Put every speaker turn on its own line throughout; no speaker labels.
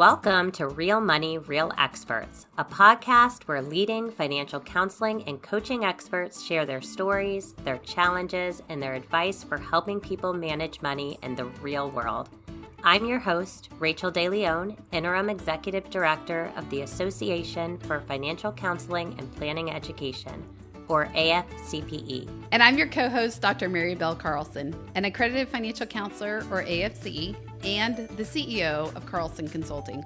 Welcome to Real Money, Real Experts, a podcast where leading financial counseling and coaching experts share their stories, their challenges, and their advice for helping people manage money in the real world. I'm your host, Rachel DeLeon, Interim Executive Director of the Association for Financial Counseling and Planning Education, or AFCPE.
And I'm your co host, Dr. Mary Bell Carlson, an accredited financial counselor, or AFC, and the CEO of Carlson Consulting.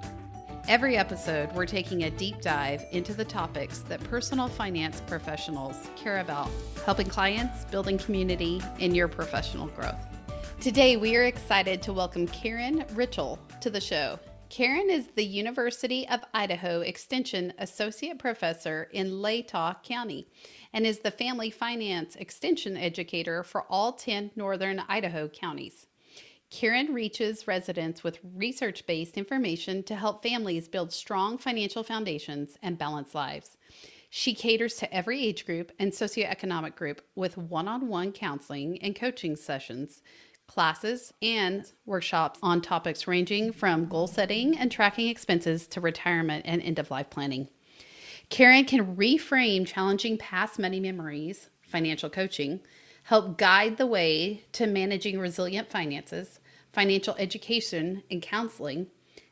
Every episode, we're taking a deep dive into the topics that personal finance professionals care about, helping clients, building community, and your professional growth. Today, we are excited to welcome Karen Richel to the show. Karen is the University of Idaho Extension Associate Professor in Latah County and is the Family Finance Extension Educator for all 10 northern Idaho counties. Karen reaches residents with research based information to help families build strong financial foundations and balanced lives. She caters to every age group and socioeconomic group with one on one counseling and coaching sessions, classes, and workshops on topics ranging from goal setting and tracking expenses to retirement and end of life planning. Karen can reframe challenging past money memories, financial coaching, help guide the way to managing resilient finances, financial education, and counseling,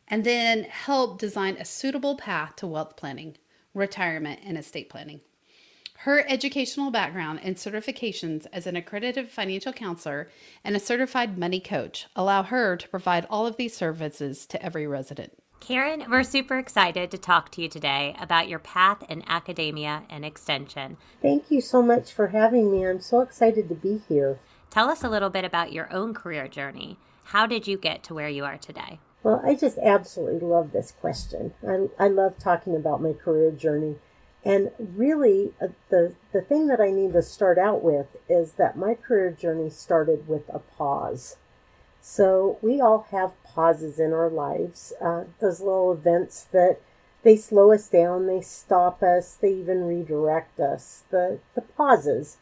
and then help design a suitable path to wealth planning, retirement, and estate planning. Her educational background and certifications as an accredited financial counselor and a certified money coach allow her to provide all of these services to every resident.
Karen, we're super excited to talk to you today about your path in academia and extension.
Thank you so much for having me. I'm so excited to be here.
Tell us a little bit about your own career journey. How did you get to where you are today?
Well, I just absolutely love this question. I, I love talking about my career journey. And really, uh, the, the thing that I need to start out with is that my career journey started with a pause. So we all have pauses in our lives, uh, those little events that they slow us down, they stop us, they even redirect us, the, the pauses.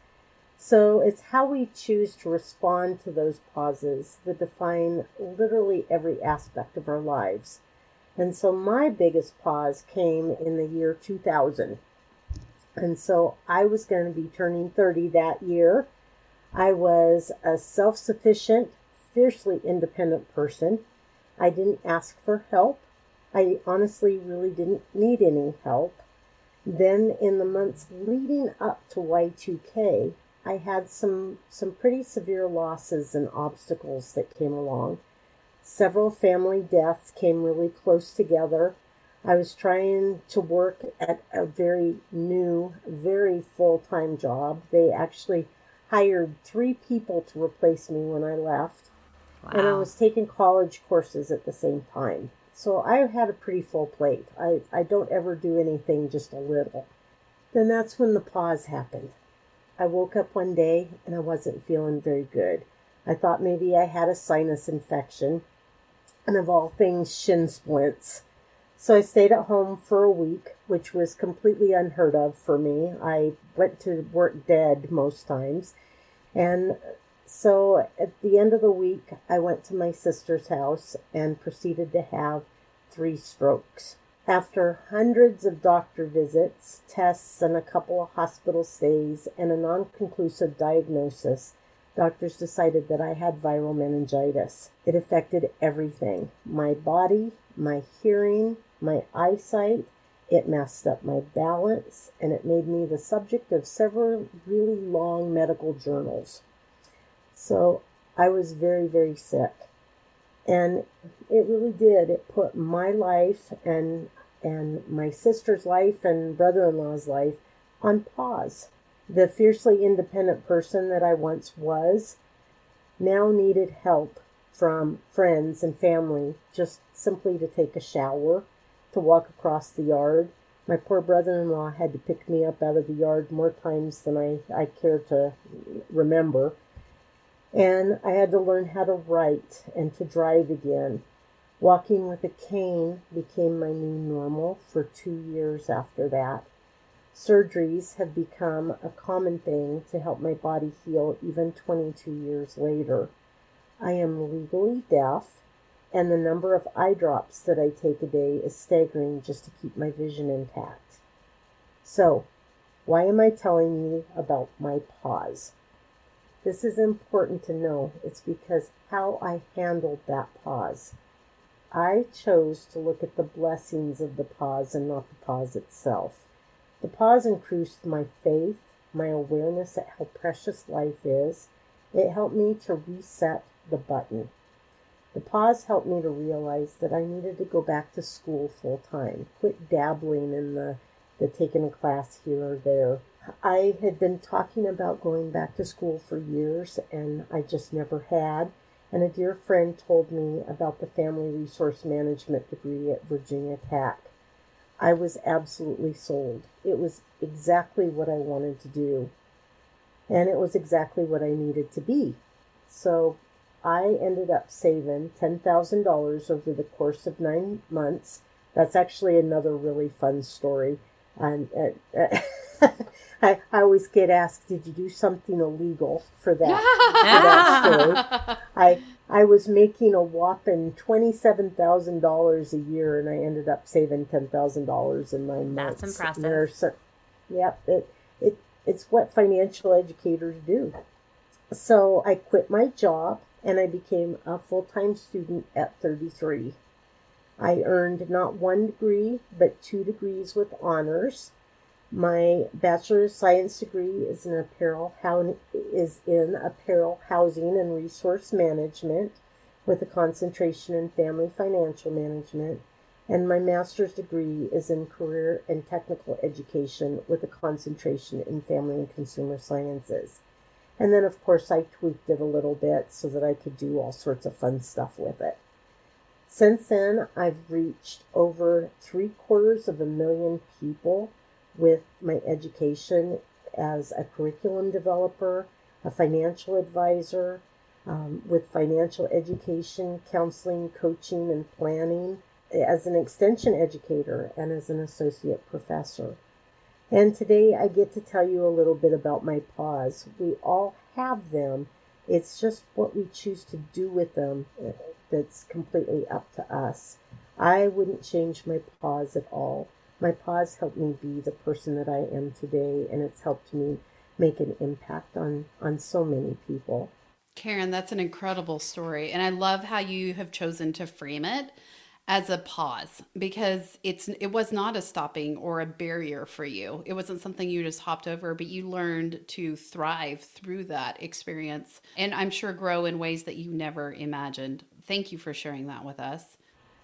So it's how we choose to respond to those pauses that define literally every aspect of our lives. And so my biggest pause came in the year 2000. And so I was going to be turning 30 that year. I was a self sufficient fiercely independent person. I didn't ask for help. I honestly really didn't need any help. Then in the months leading up to Y2K, I had some some pretty severe losses and obstacles that came along. Several family deaths came really close together. I was trying to work at a very new, very full-time job. They actually hired three people to replace me when I left. Wow. And I was taking college courses at the same time. So I had a pretty full plate. I, I don't ever do anything just a little. Then that's when the pause happened. I woke up one day and I wasn't feeling very good. I thought maybe I had a sinus infection and of all things, shin splints. So I stayed at home for a week, which was completely unheard of for me. I went to work dead most times. And so at the end of the week, I went to my sister's house and proceeded to have three strokes. After hundreds of doctor visits, tests, and a couple of hospital stays, and a non conclusive diagnosis, doctors decided that I had viral meningitis. It affected everything my body, my hearing, my eyesight. It messed up my balance, and it made me the subject of several really long medical journals. So I was very, very sick. And it really did. It put my life and and my sister's life and brother-in-law's life on pause. The fiercely independent person that I once was now needed help from friends and family just simply to take a shower, to walk across the yard. My poor brother in law had to pick me up out of the yard more times than I, I care to remember. And I had to learn how to write and to drive again. Walking with a cane became my new normal for two years after that. Surgeries have become a common thing to help my body heal even 22 years later. I am legally deaf, and the number of eye drops that I take a day is staggering just to keep my vision intact. So, why am I telling you about my pause? This is important to know. It's because how I handled that pause. I chose to look at the blessings of the pause and not the pause itself. The pause increased my faith, my awareness at how precious life is. It helped me to reset the button. The pause helped me to realize that I needed to go back to school full time, quit dabbling in the, the taking a class here or there. I had been talking about going back to school for years and I just never had. And a dear friend told me about the Family Resource Management degree at Virginia Tech. I was absolutely sold. It was exactly what I wanted to do. And it was exactly what I needed to be. So I ended up saving $10,000 over the course of nine months. That's actually another really fun story. Uh, uh, I, I always get asked, "Did you do something illegal for that?" for that story. I I was making a whopping twenty seven thousand dollars a year, and I ended up saving ten thousand dollars in nine months.
That's impressive.
So, uh, yeah, it it it's what financial educators do. So I quit my job and I became a full time student at 33. I earned not one degree, but two degrees with honors. My Bachelor of Science degree is in apparel is in apparel housing and resource management with a concentration in family financial management, and my master's degree is in career and technical education with a concentration in family and consumer sciences. And then, of course, I tweaked it a little bit so that I could do all sorts of fun stuff with it. Since then, I've reached over three quarters of a million people with my education as a curriculum developer, a financial advisor, um, with financial education, counseling, coaching, and planning, as an extension educator, and as an associate professor. And today I get to tell you a little bit about my pause. We all have them. It's just what we choose to do with them that's completely up to us. I wouldn't change my pause at all my pause helped me be the person that I am today, and it's helped me make an impact on on so many people.
Karen, that's an incredible story, and I love how you have chosen to frame it as a pause because it's it was not a stopping or a barrier for you. It wasn't something you just hopped over, but you learned to thrive through that experience and I'm sure grow in ways that you never imagined. Thank you for sharing that with us.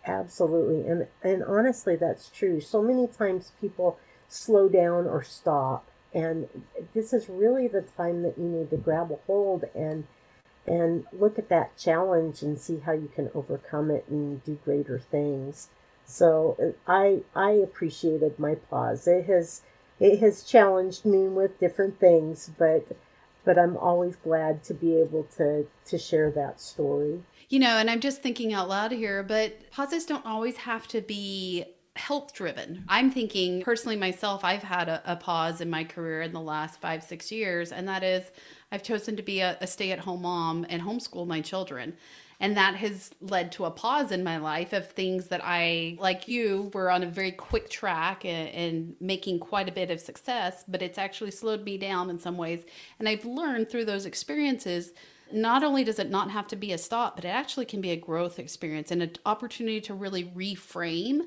Absolutely. And and honestly that's true. So many times people slow down or stop and this is really the time that you need to grab a hold and and look at that challenge and see how you can overcome it and do greater things. So uh, I I appreciated my pause. It has it has challenged me with different things, but but I'm always glad to be able to to share that story.
You know, and I'm just thinking out loud here, but pauses don't always have to be health driven. I'm thinking personally myself, I've had a, a, pause in my career in the last five, six years, and that is I've chosen to be a, a stay at home mom and homeschool my children. And that has led to a pause in my life of things that I, like you, were on a very quick track and, and making quite a bit of success, but it's actually slowed me down in some ways. And I've learned through those experiences not only does it not have to be a stop, but it actually can be a growth experience and an opportunity to really reframe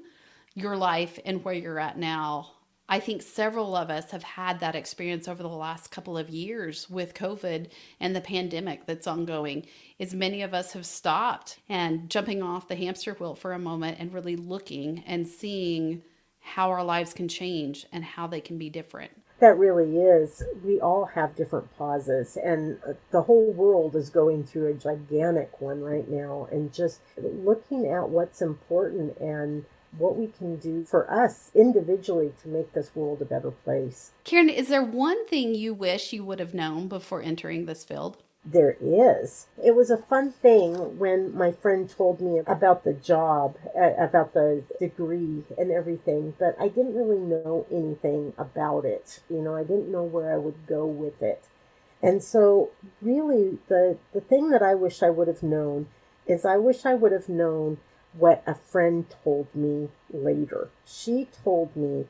your life and where you're at now. I think several of us have had that experience over the last couple of years with COVID and the pandemic that's ongoing. Is many of us have stopped and jumping off the hamster wheel for a moment and really looking and seeing how our lives can change and how they can be different
that really is. We all have different pauses, and uh, the whole world is going through a gigantic one right now. And just looking at what's important and what we can do for us individually to make this world a better place.
Karen, is there one thing you wish you would have known before entering this field?
There is. It was a fun thing when my friend told me about the job, uh, about the degree and everything, but I didn't really know anything about it. You know, I didn't know where I would go with it. And so, really, the, the thing that I wish I would have known is I wish I would have known what a friend told me later. She told me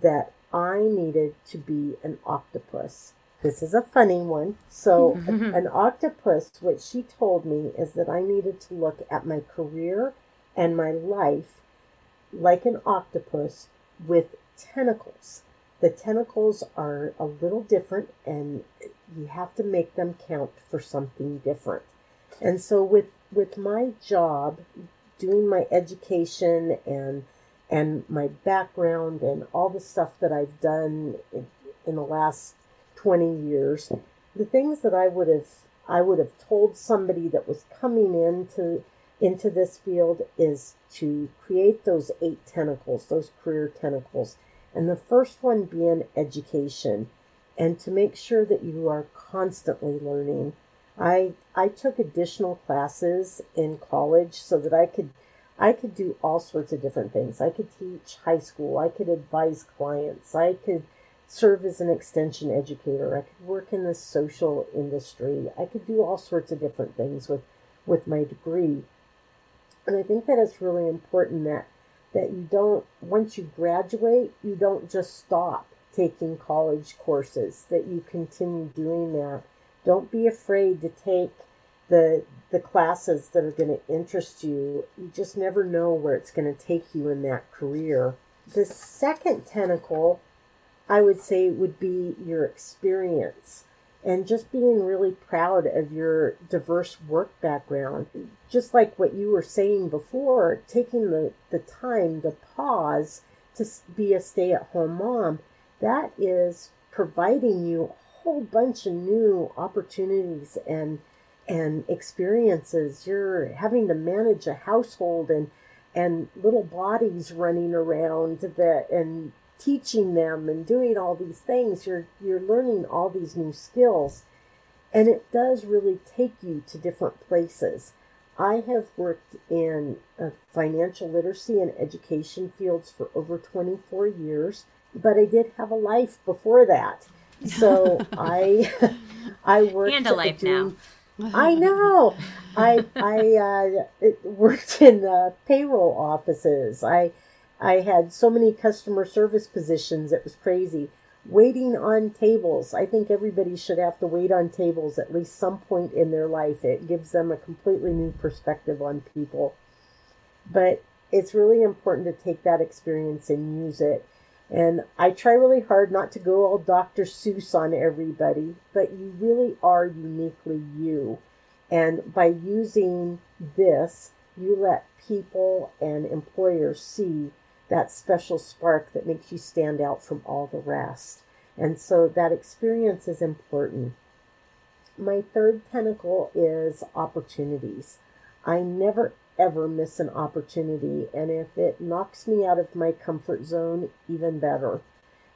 that I needed to be an octopus. This is a funny one. So, mm-hmm. an octopus, what she told me is that I needed to look at my career and my life like an octopus with tentacles. The tentacles are a little different and you have to make them count for something different. And so with with my job, doing my education and and my background and all the stuff that I've done in, in the last 20 years, the things that I would have I would have told somebody that was coming into into this field is to create those eight tentacles, those career tentacles. And the first one being education and to make sure that you are constantly learning. I I took additional classes in college so that I could I could do all sorts of different things. I could teach high school, I could advise clients, I could serve as an extension educator, I could work in the social industry. I could do all sorts of different things with with my degree. And I think that it's really important that that you don't once you graduate, you don't just stop taking college courses, that you continue doing that. Don't be afraid to take the the classes that are going to interest you. You just never know where it's going to take you in that career. The second tentacle, I would say, would be your experience and just being really proud of your diverse work background. Just like what you were saying before, taking the, the time to pause to be a stay at home mom, that is providing you a whole bunch of new opportunities and and experiences. You're having to manage a household and and little bodies running around that and teaching them and doing all these things. You're you're learning all these new skills. And it does really take you to different places. I have worked in uh, financial literacy and education fields for over 24 years, but I did have a life before that. So I I worked
and a life doing,
now. I know. I I uh, worked in uh, payroll offices. I I had so many customer service positions. It was crazy. Waiting on tables. I think everybody should have to wait on tables at least some point in their life. It gives them a completely new perspective on people. But it's really important to take that experience and use it. And I try really hard not to go all Dr. Seuss on everybody, but you really are uniquely you. And by using this, you let people and employers see that special spark that makes you stand out from all the rest. And so that experience is important. My third tentacle is opportunities. I never ever miss an opportunity, and if it knocks me out of my comfort zone, even better.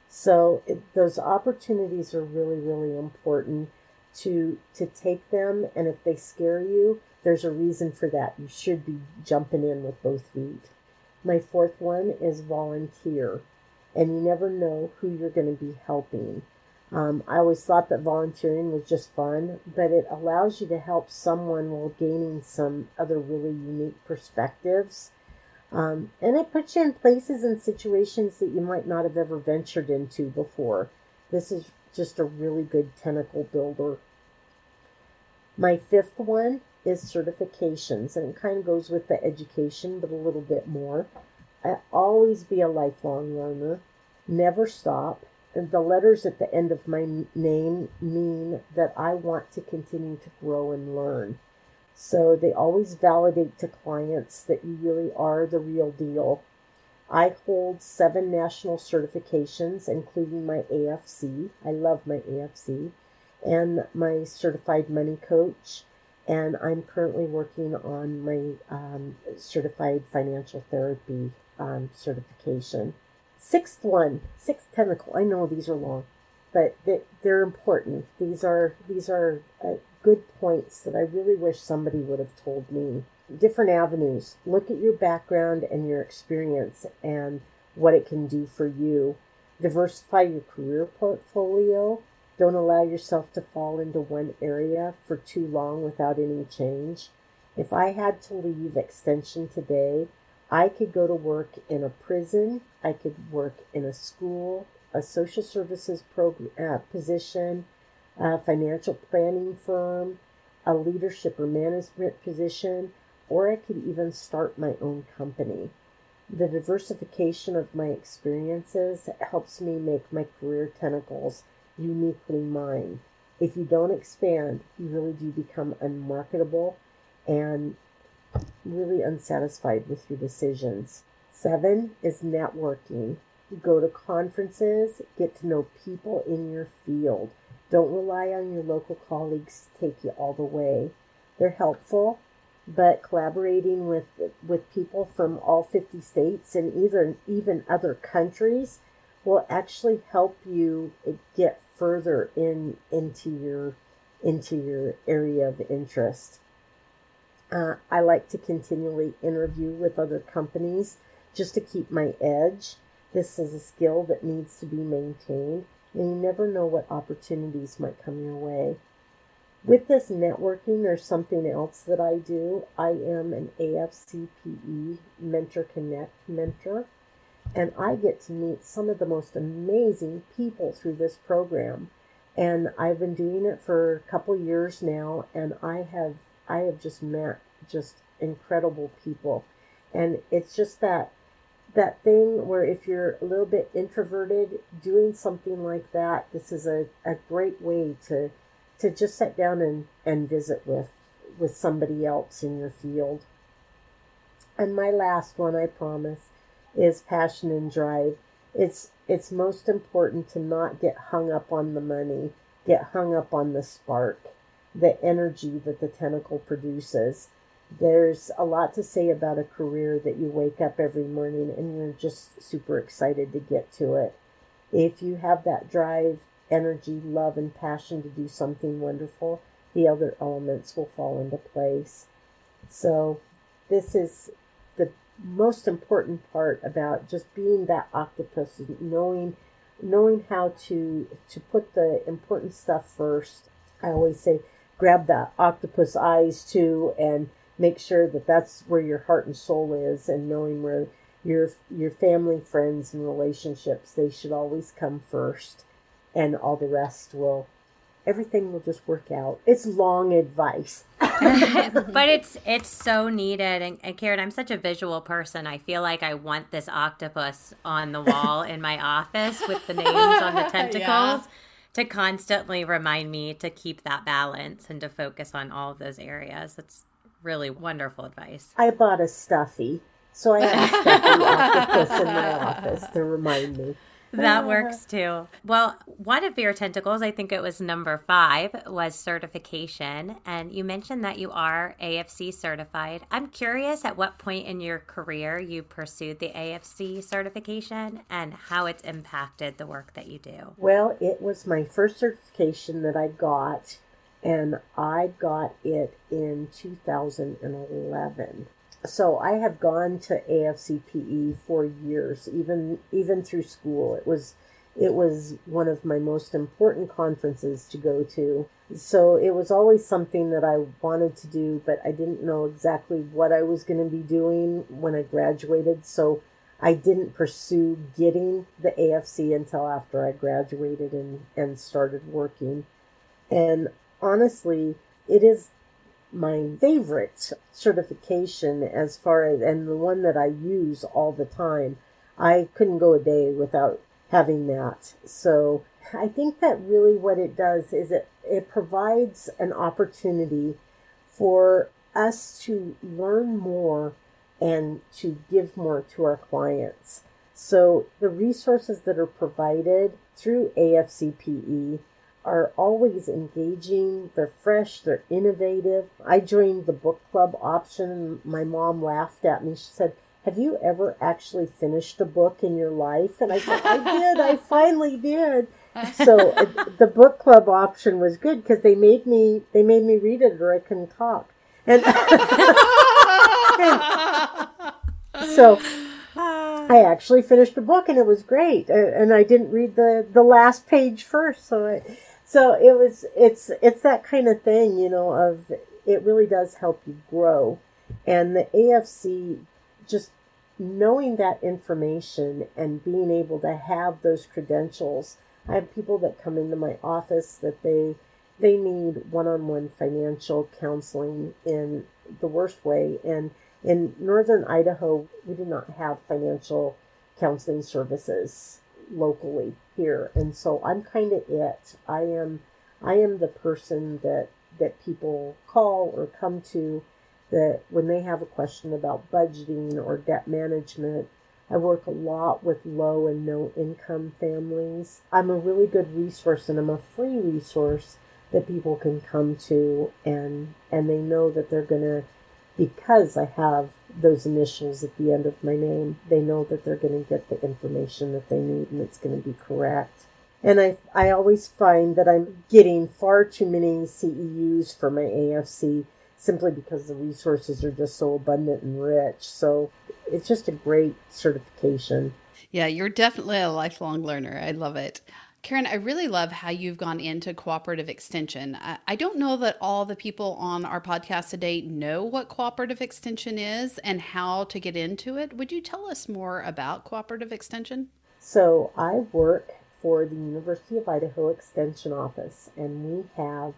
So it, those opportunities are really, really important to to take them, and if they scare you, there's a reason for that. You should be jumping in with both feet. My fourth one is volunteer, and you never know who you're going to be helping. Um, I always thought that volunteering was just fun, but it allows you to help someone while gaining some other really unique perspectives. Um, and it puts you in places and situations that you might not have ever ventured into before. This is just a really good tentacle builder. My fifth one is certifications, and it kind of goes with the education, but a little bit more. I always be a lifelong learner, never stop. And the letters at the end of my name mean that I want to continue to grow and learn. So they always validate to clients that you really are the real deal. I hold seven national certifications, including my AFC. I love my AFC and my certified money coach and I'm currently working on my um, certified financial therapy um, certification. Sixth one, sixth tentacle. I know these are long, but they're important. These are these are uh, good points that I really wish somebody would have told me. Different avenues. Look at your background and your experience and what it can do for you. Diversify your career portfolio don't allow yourself to fall into one area for too long without any change. If I had to leave Extension today, I could go to work in a prison, I could work in a school, a social services program, uh, position, a financial planning firm, a leadership or management position, or I could even start my own company. The diversification of my experiences helps me make my career tentacles uniquely mine. If you don't expand, you really do become unmarketable and really unsatisfied with your decisions. Seven is networking. Go to conferences, get to know people in your field. Don't rely on your local colleagues to take you all the way. They're helpful, but collaborating with with people from all 50 states and even even other countries will actually help you get further in into your into your area of interest. Uh, I like to continually interview with other companies just to keep my edge. This is a skill that needs to be maintained, and you never know what opportunities might come your way. With this networking, there's something else that I do. I am an AFCPE Mentor Connect mentor, and I get to meet some of the most amazing people through this program. And I've been doing it for a couple years now, and I have I have just met just incredible people. And it's just that that thing where if you're a little bit introverted, doing something like that, this is a, a great way to to just sit down and, and visit with with somebody else in your field. And my last one, I promise, is passion and drive. It's it's most important to not get hung up on the money, get hung up on the spark, the energy that the tentacle produces. There's a lot to say about a career that you wake up every morning and you're just super excited to get to it. If you have that drive, energy, love, and passion to do something wonderful, the other elements will fall into place. So, this is most important part about just being that octopus, knowing knowing how to to put the important stuff first. I always say grab the octopus eyes too and make sure that that's where your heart and soul is and knowing where your your family friends and relationships they should always come first and all the rest will everything will just work out it's long advice
but it's it's so needed and, and karen i'm such a visual person. I feel like i want this octopus on the wall in my office with the names on the tentacles yeah. to constantly remind me to keep that balance and to focus on all of those areas. It's really wonderful advice.
I bought a stuffy so i have a stuffy octopus in my office to remind me
that works too. Well, one of your tentacles, I think it was number five, was certification. And you mentioned that you are AFC certified. I'm curious at what point in your career you pursued the AFC certification and how it's impacted the work that you do.
Well, it was my first certification that I got, and I got it in 2011 so I have gone to AFCPE for years, even even through school. It was it was one of my most important conferences to go to. So it was always something that I wanted to do, but I didn't know exactly what I was going to be doing when I graduated. So I didn't pursue getting the AFC until after I graduated and, and started working. And honestly, it is my favorite certification as far as and the one that I use all the time. I couldn't go a day without having that. So I think that really what it does is it it provides an opportunity for us to learn more and to give more to our clients. So the resources that are provided through AFCPE are always engaging. They're fresh, they're innovative. I joined the book club option. My mom laughed at me. She said, Have you ever actually finished a book in your life? And I said, I did. I finally did. So the book club option was good because they made me they made me read it or I couldn't talk. And, and so I actually finished a book and it was great. And I didn't read the, the last page first. So I, so it was it's it's that kind of thing you know of it really does help you grow. And the AFC, just knowing that information and being able to have those credentials. I have people that come into my office that they they need one-on-one financial counseling in the worst way and in northern Idaho we do not have financial counseling services locally here and so I'm kind of it. I am I am the person that that people call or come to that when they have a question about budgeting or debt management, I work a lot with low and no income families. I'm a really good resource and I'm a free resource that people can come to and and they know that they're going to because I have those initials at the end of my name, they know that they're going to get the information that they need and it's going to be correct. And I, I always find that I'm getting far too many CEUs for my AFC simply because the resources are just so abundant and rich. So it's just a great certification.
Yeah, you're definitely a lifelong learner. I love it. Karen, I really love how you've gone into cooperative extension. I, don't know that all the people on our podcast today know what cooperative extension is and how to get into it. Would you tell us more about cooperative extension?
So, I work for the University of Idaho Extension Office, and we have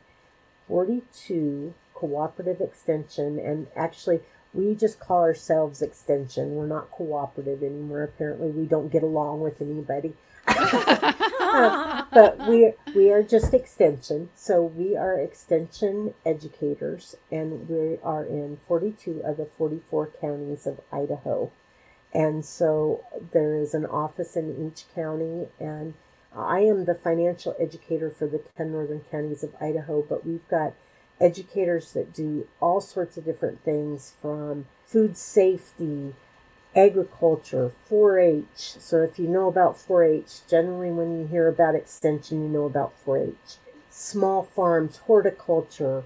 42 cooperative extension, and actually, we just call ourselves extension. We're not cooperative anymore. Apparently, we don't get along with anybody. but we we are just extension. So we are extension educators, and we are in 42 of the 44 counties of Idaho. And so there is an office in each county, and I am the financial educator for the 10 northern counties of Idaho, but we've got educators that do all sorts of different things from food safety, agriculture, 4 H. So, if you know about 4 H, generally when you hear about extension, you know about 4 H. Small farms, horticulture,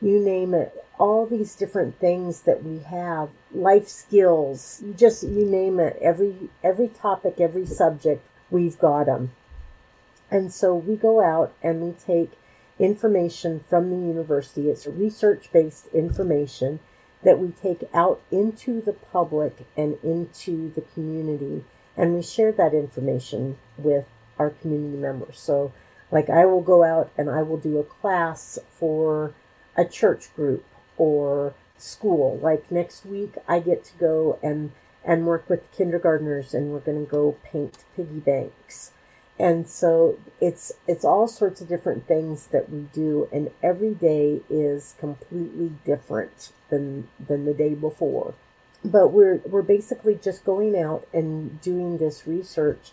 you name it, all these different things that we have, life skills, you just, you name it, every, every topic, every subject, we've got them. And so we go out and we take information from the university. It's research based information that we take out into the public and into the community, and we share that information with our community members. So, like, I will go out and I will do a class for a church group or school. Like next week, I get to go and and work with kindergartners, and we're going to go paint piggy banks and so it's it's all sorts of different things that we do and every day is completely different than than the day before. But we're we're basically just going out and doing this research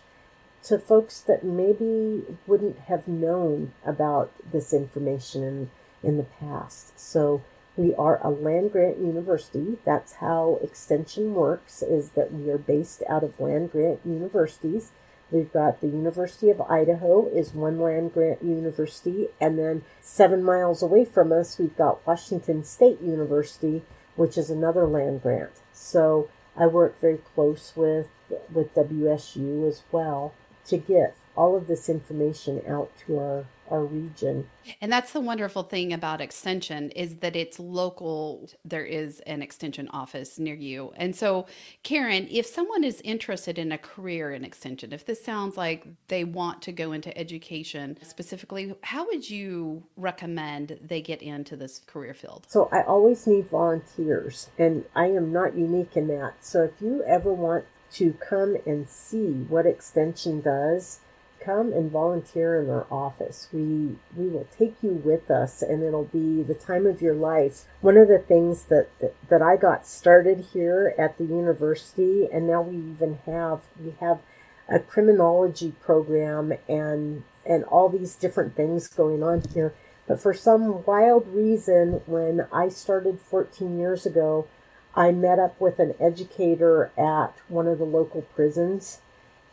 to folks that maybe wouldn't have known about this information in, in the past. So we are a land grant university. That's how extension works is that we are based out of land grant universities We've got the University of Idaho is one land grant university, and then seven miles away from us, we've got Washington State University, which is another land grant. So I work very close with with WSU as well to get all of this information out to our our region.
And that's the wonderful thing about extension is that it's local. There is an extension office near you. And so, Karen, if someone is interested in a career in extension, if this sounds like they want to go into education specifically, how would you recommend they get into this career field?
So, I always need volunteers, and I am not unique in that. So, if you ever want to come and see what extension does, come and volunteer in our office. We we will take you with us and it'll be the time of your life. One of the things that, that, that I got started here at the university and now we even have we have a criminology program and and all these different things going on here. But for some wild reason when I started 14 years ago, I met up with an educator at one of the local prisons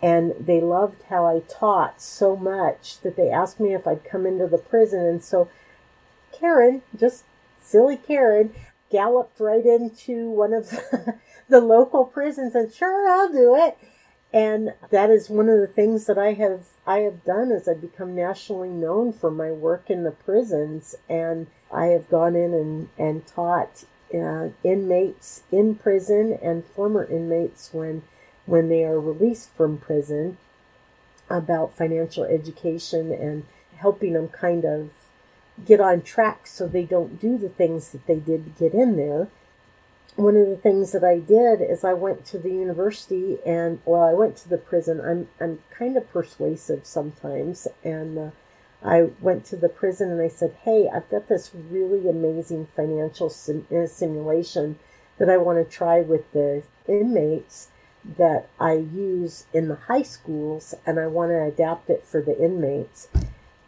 and they loved how I taught so much that they asked me if I'd come into the prison. And so Karen, just silly Karen, galloped right into one of the, local prisons and sure, I'll do it. And that is one of the things that I have I have done is I've become nationally known for my work in the prisons and I have gone in and, and taught uh, inmates in prison and former inmates when when they are released from prison about financial education and helping them kind of get on track so they don't do the things that they did to get in there. One of the things that I did is I went to the university and well I went to the prison. I'm I'm kind of persuasive sometimes and uh, I went to the prison and I said, "Hey, I've got this really amazing financial sim- uh, simulation that I want to try with the inmates that I use in the high schools and I want to adapt it for the inmates.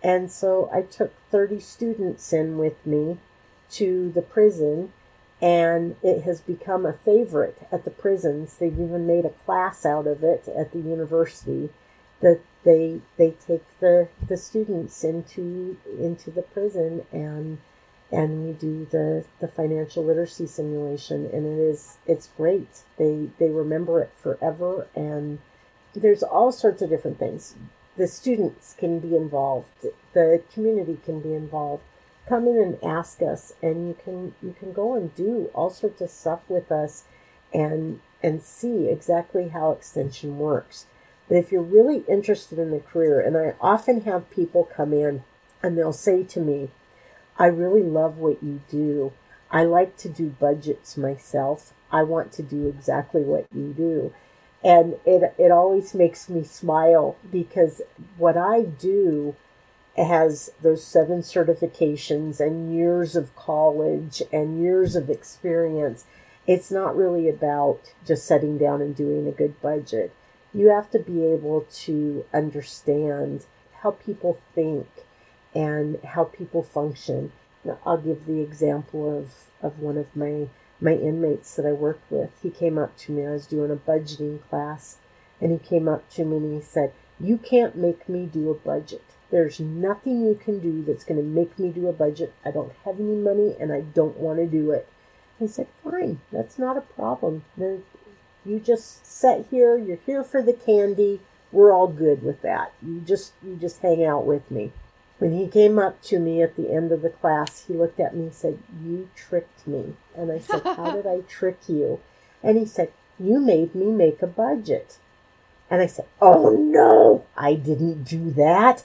And so I took 30 students in with me to the prison and it has become a favorite at the prisons. They've even made a class out of it at the university that they they take the the students into into the prison and and we do the, the financial literacy simulation and it is it's great. They they remember it forever and there's all sorts of different things. The students can be involved. The community can be involved. Come in and ask us and you can you can go and do all sorts of stuff with us and and see exactly how extension works. But if you're really interested in the career and i often have people come in and they'll say to me I really love what you do. I like to do budgets myself. I want to do exactly what you do. And it, it always makes me smile because what I do has those seven certifications and years of college and years of experience. It's not really about just sitting down and doing a good budget. You have to be able to understand how people think and how people function. Now, I'll give the example of, of one of my, my inmates that I worked with. He came up to me, I was doing a budgeting class, and he came up to me and he said, You can't make me do a budget. There's nothing you can do that's going to make me do a budget. I don't have any money and I don't want to do it. I said, Fine, that's not a problem. You just sit here, you're here for the candy. We're all good with that. You just you just hang out with me. When he came up to me at the end of the class, he looked at me and said, You tricked me. And I said, How did I trick you? And he said, You made me make a budget. And I said, Oh no, I didn't do that.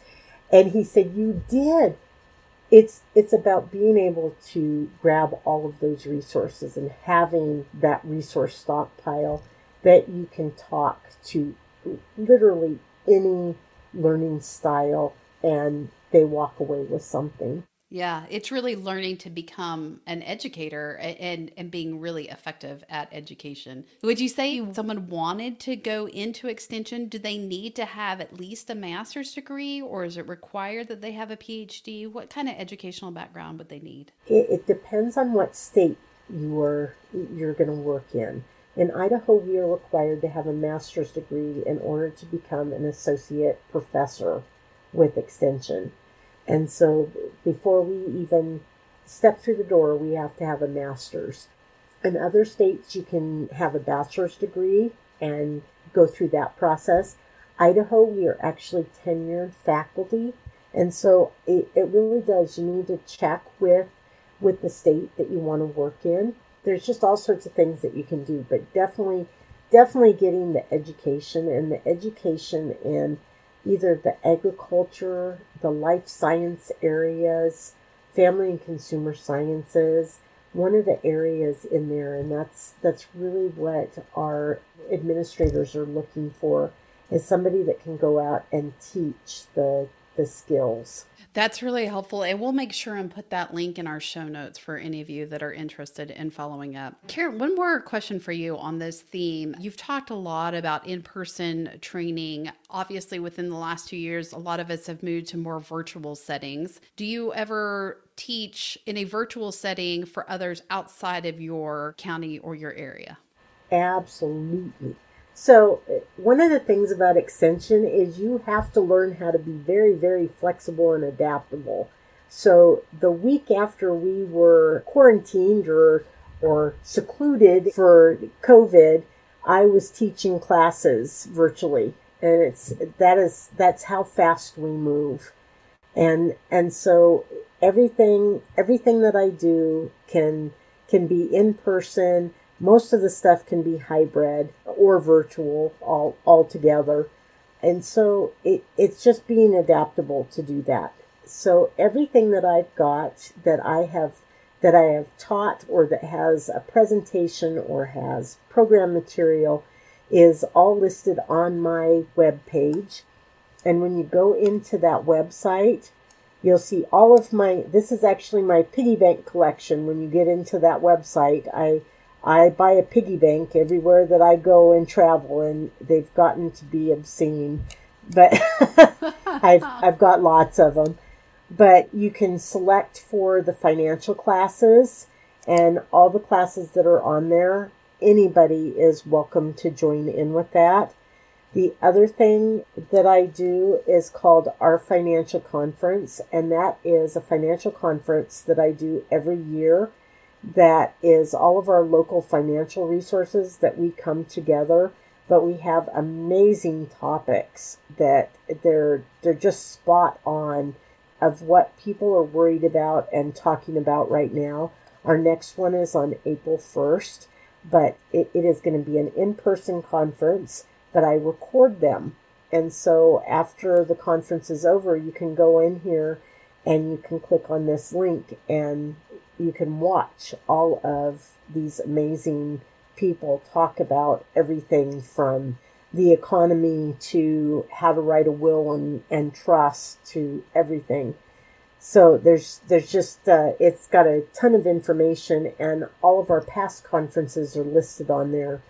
And he said, You did. It's it's about being able to grab all of those resources and having that resource stockpile that you can talk to literally any learning style and they walk away with something.
Yeah, it's really learning to become an educator and and being really effective at education. Would you say mm. someone wanted to go into extension, do they need to have at least a master's degree or is it required that they have a PhD? What kind of educational background would they need?
It, it depends on what state you are you're going to work in. In Idaho, we are required to have a master's degree in order to become an associate professor with extension. And so before we even step through the door, we have to have a master's. In other states, you can have a bachelor's degree and go through that process. Idaho, we are actually tenured faculty. And so it, it really does. You need to check with with the state that you want to work in. There's just all sorts of things that you can do, but definitely definitely getting the education and the education in either the agriculture, the life science areas, family and consumer sciences, one of the areas in there and that's that's really what our administrators are looking for is somebody that can go out and teach the the skills.
That's really helpful. And we'll make sure and put that link in our show notes for any of you that are interested in following up. Karen, one more question for you on this theme. You've talked a lot about in person training. Obviously, within the last two years, a lot of us have moved to more virtual settings. Do you ever teach in a virtual setting for others outside of your county or your area?
Absolutely. So, eh, one of the things about extension is you have to learn how to be very, very flexible and adaptable. So, the week after we were quarantined or or secluded for COVID, I was teaching classes virtually, and it's that is that's how fast we move, and and so everything everything that I do can can be in person. Most of the stuff can be hybrid or virtual all all together. And so it, it's just being adaptable to do that. So everything that I've got that I have that I have taught or that has a presentation or has program material is all listed on my web page. And when you go into that website, you'll see all of my this is actually my piggy bank collection when you get into that website. I I buy a piggy bank everywhere that I go and travel and they've gotten to be obscene. But I've I've got lots of them but you can select for the financial classes and all the classes that are on there. Anybody is welcome to join in with that. The other thing that I do is called our financial conference, and that is a financial conference that I do every year. That is all of our local financial resources that we come together, but we have amazing topics that they're they're just spot on of what people are worried about and talking about right now. Our next one is on April 1st, but it, it is going to be an in person conference, but I record them. And so after the conference is over, you can go in here and you can click on this link and you can watch all of these amazing people talk about everything from the economy to how to write a will and, and trust to everything. So there's there's just uh, it's got a ton of information and all of our past conferences are listed on there.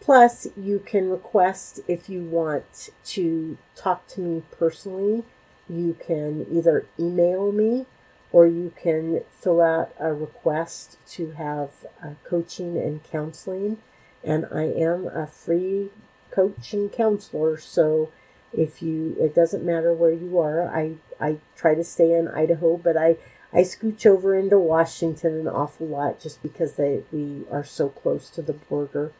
Plus, you can request if you want to talk to me personally. You can either email me or you can fill out a request to have uh, coaching and counseling. And I am a free coach and counselor. So if you, it doesn't matter where you are. I, I try to stay in Idaho, but I, I scooch over into Washington an awful lot just because they, we are so close to the border.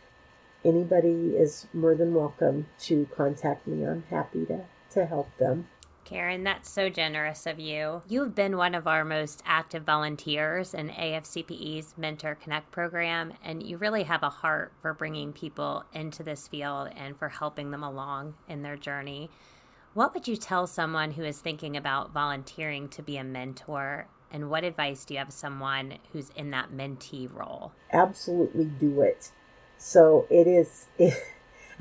Anybody is more than welcome to contact me. I'm happy to, to help them.
Karen, that's so generous of you. You've been one of our most active volunteers in AFCPE's Mentor Connect program, and you really have a heart for bringing people into this field and for helping them along in their journey. What would you tell someone who is thinking about volunteering to be a mentor? And what advice do you have someone who's in that mentee role?
Absolutely do it. So it is. It,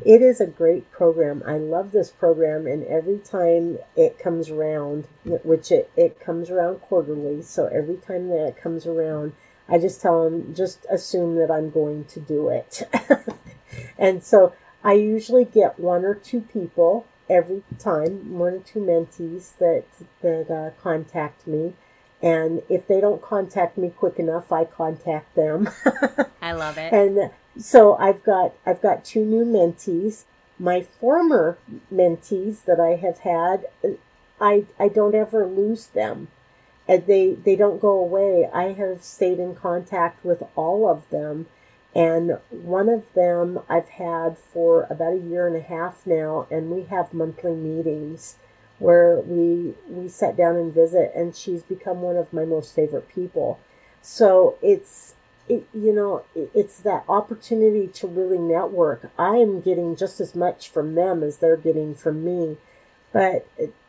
it is a great program. I love this program, and every time it comes around, which it, it comes around quarterly, so every time that it comes around, I just tell them, just assume that I'm going to do it. and so I usually get one or two people every time, one or two mentees that, that uh, contact me. And if they don't contact me quick enough, I contact them.
I love it.
And so I've got I've got two new mentees. My former mentees that I have had, uh, I I don't ever lose them. And they they don't go away. I have stayed in contact with all of them. And one of them I've had for about a year and a half now, and we have monthly meetings where we we sit down and visit and she's become one of my most favorite people. So it's it, you know, it's that opportunity to really network. I am getting just as much from them as they're getting from me, but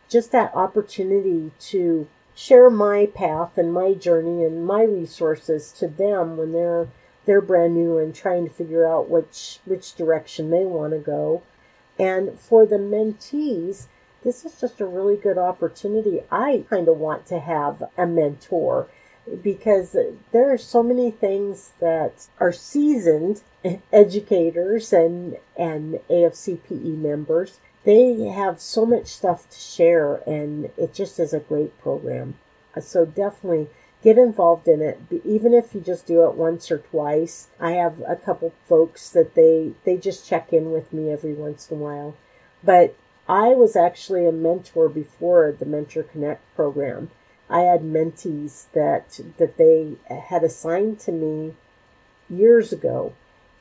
just that opportunity to share my path and my journey and my resources to them when they're they're brand new and trying to figure out which which direction they want to go. And for the mentees, this is just a really good opportunity. I kind of want to have a mentor because there are so many things that are seasoned educators and and AFCPE members. They have so much stuff to share and it just is a great program. Uh, so definitely get involved in it. Even if you just do it once or twice. I have a couple folks that they they just check in with me every once in a while. But i was actually a mentor before the mentor connect program I had mentees that that they had assigned to me years ago,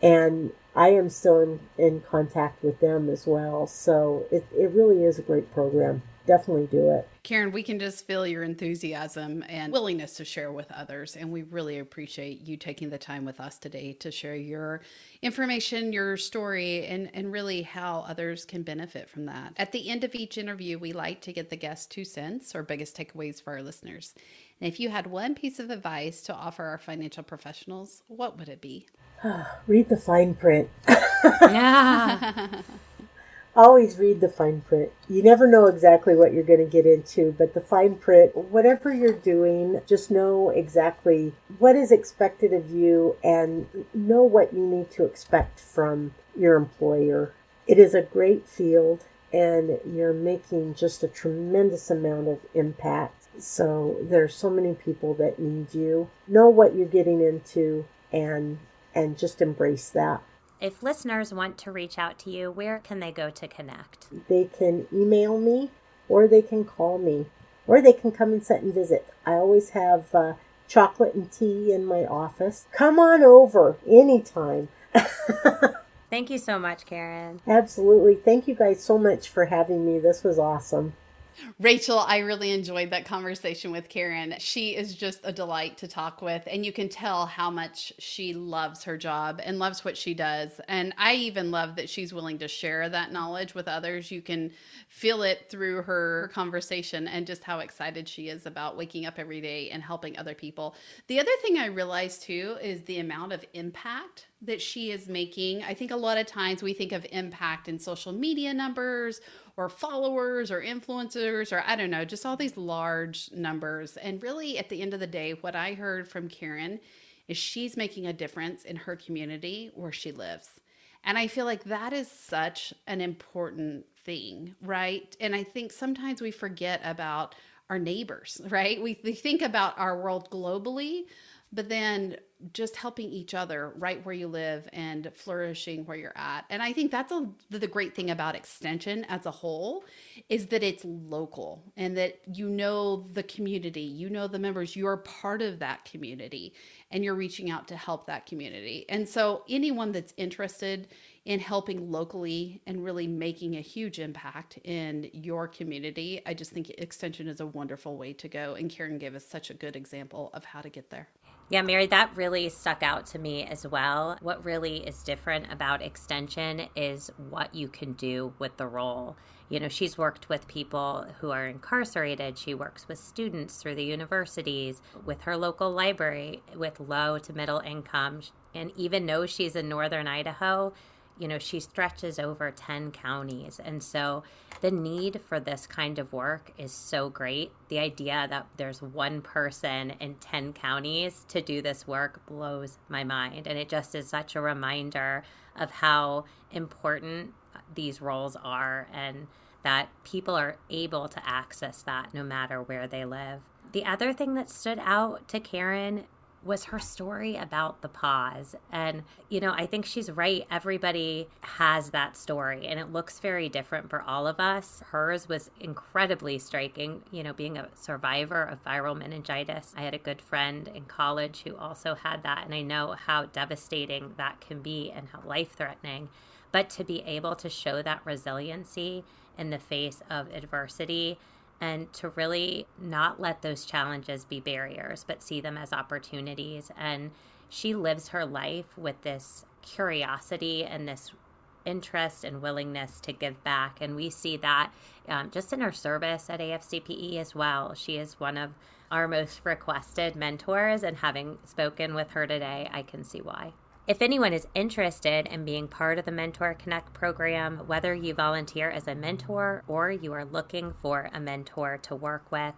and I am still in, in contact with them as well. So it, it really is a great program. Definitely do it.
Karen, we can just feel your enthusiasm and willingness to share with others. And we really appreciate you taking the time with us today to share your information, your story, and, and really how others can benefit from that. At the end of each interview, we like to get the guest two cents or biggest takeaways for our listeners. And if you had one piece of advice to offer our financial professionals, what would it be?
Read the fine print.
Yeah.
Always read the fine print. You never know exactly what you're going to get into, but the fine print, whatever you're doing, just know exactly what is expected of you and know what you need to expect from your employer. It is a great field and you're making just a tremendous amount of impact. So there's so many people that need you. Know what you're getting into and and just embrace that.
If listeners want to reach out to you, where can they go to connect?
They can email me or they can call me or they can come and sit and visit. I always have uh, chocolate and tea in my office. Come on over anytime.
Thank you so much, Karen.
Absolutely. Thank you guys so much for having me. This was awesome.
Richel, I really enjoyed that conversation with Karen. She is just a delight to talk with, and you can tell how much she loves her job and loves what she does. And I even love that she's willing to share that knowledge with others. You can feel it through her conversation and just how excited she is about waking up every day and helping other people. The other thing I realized too is the amount of impact that she is making. I think a lot of times we think of impact in social media numbers or followers or influencers or I don't know, just all these large numbers. And really, at the end of the day, what I heard from Karen is she's making a difference in her community where she lives. And I feel like that is such an important thing, right? And I think sometimes we forget about our neighbors, right? We, we think about our world globally, but then just helping each other right where you live and flourishing where you're at. And I think that's a, the great thing about extension as a whole is that it's local and that you know the community, you know the members, you're part of that community and you're reaching out to help that community. And so anyone that's interested in helping locally and really making a huge impact in your community, I just think extension is a wonderful way to go. And Karen gave us such a good example of how to get there.
Yeah, Mary, that really stuck out to me as well. What really is different about extension is what you can do with the role. You know, she's worked with people who are incarcerated. She works with students through the universities, with her local library, with low to middle income. And even though she's in northern Idaho, you know, she stretches over 10 counties. And so the need for this kind of work is so great. The idea that there's one person in 10 counties to do this work blows my mind. And it just is such a reminder of how important these roles are and that people are able to access that no matter where they live. The other thing that stood out to Karen was her story about the pause. And, you know, I think she's right. Everybody has that story, and it looks very different for all of us. Hers was incredibly striking, you know, being a survivor of viral meningitis. I had a good friend in college who also had that, and I know how devastating that can be and how life threatening. But to be able to show that resiliency in the face of adversity and to really not let those challenges be barriers, but see them as opportunities. And she lives her life with this curiosity and this interest and willingness to give back. And we see that um, just in her service at AFCPE as well. She is one of our most requested mentors, and having spoken with her today, I can see why. If anyone is interested in being part of the Mentor Connect program, whether you volunteer as a mentor or you are looking for a mentor to work with,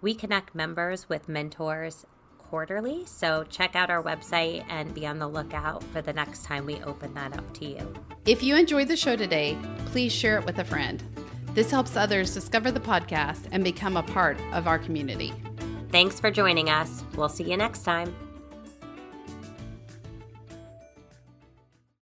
we connect members with mentors quarterly. So check out our website and be on the lookout for the next time we open that up to you.
If you enjoyed the show today, please share it with a friend. This helps others discover the podcast and become a part of our community.
Thanks for joining us. We'll see you next time.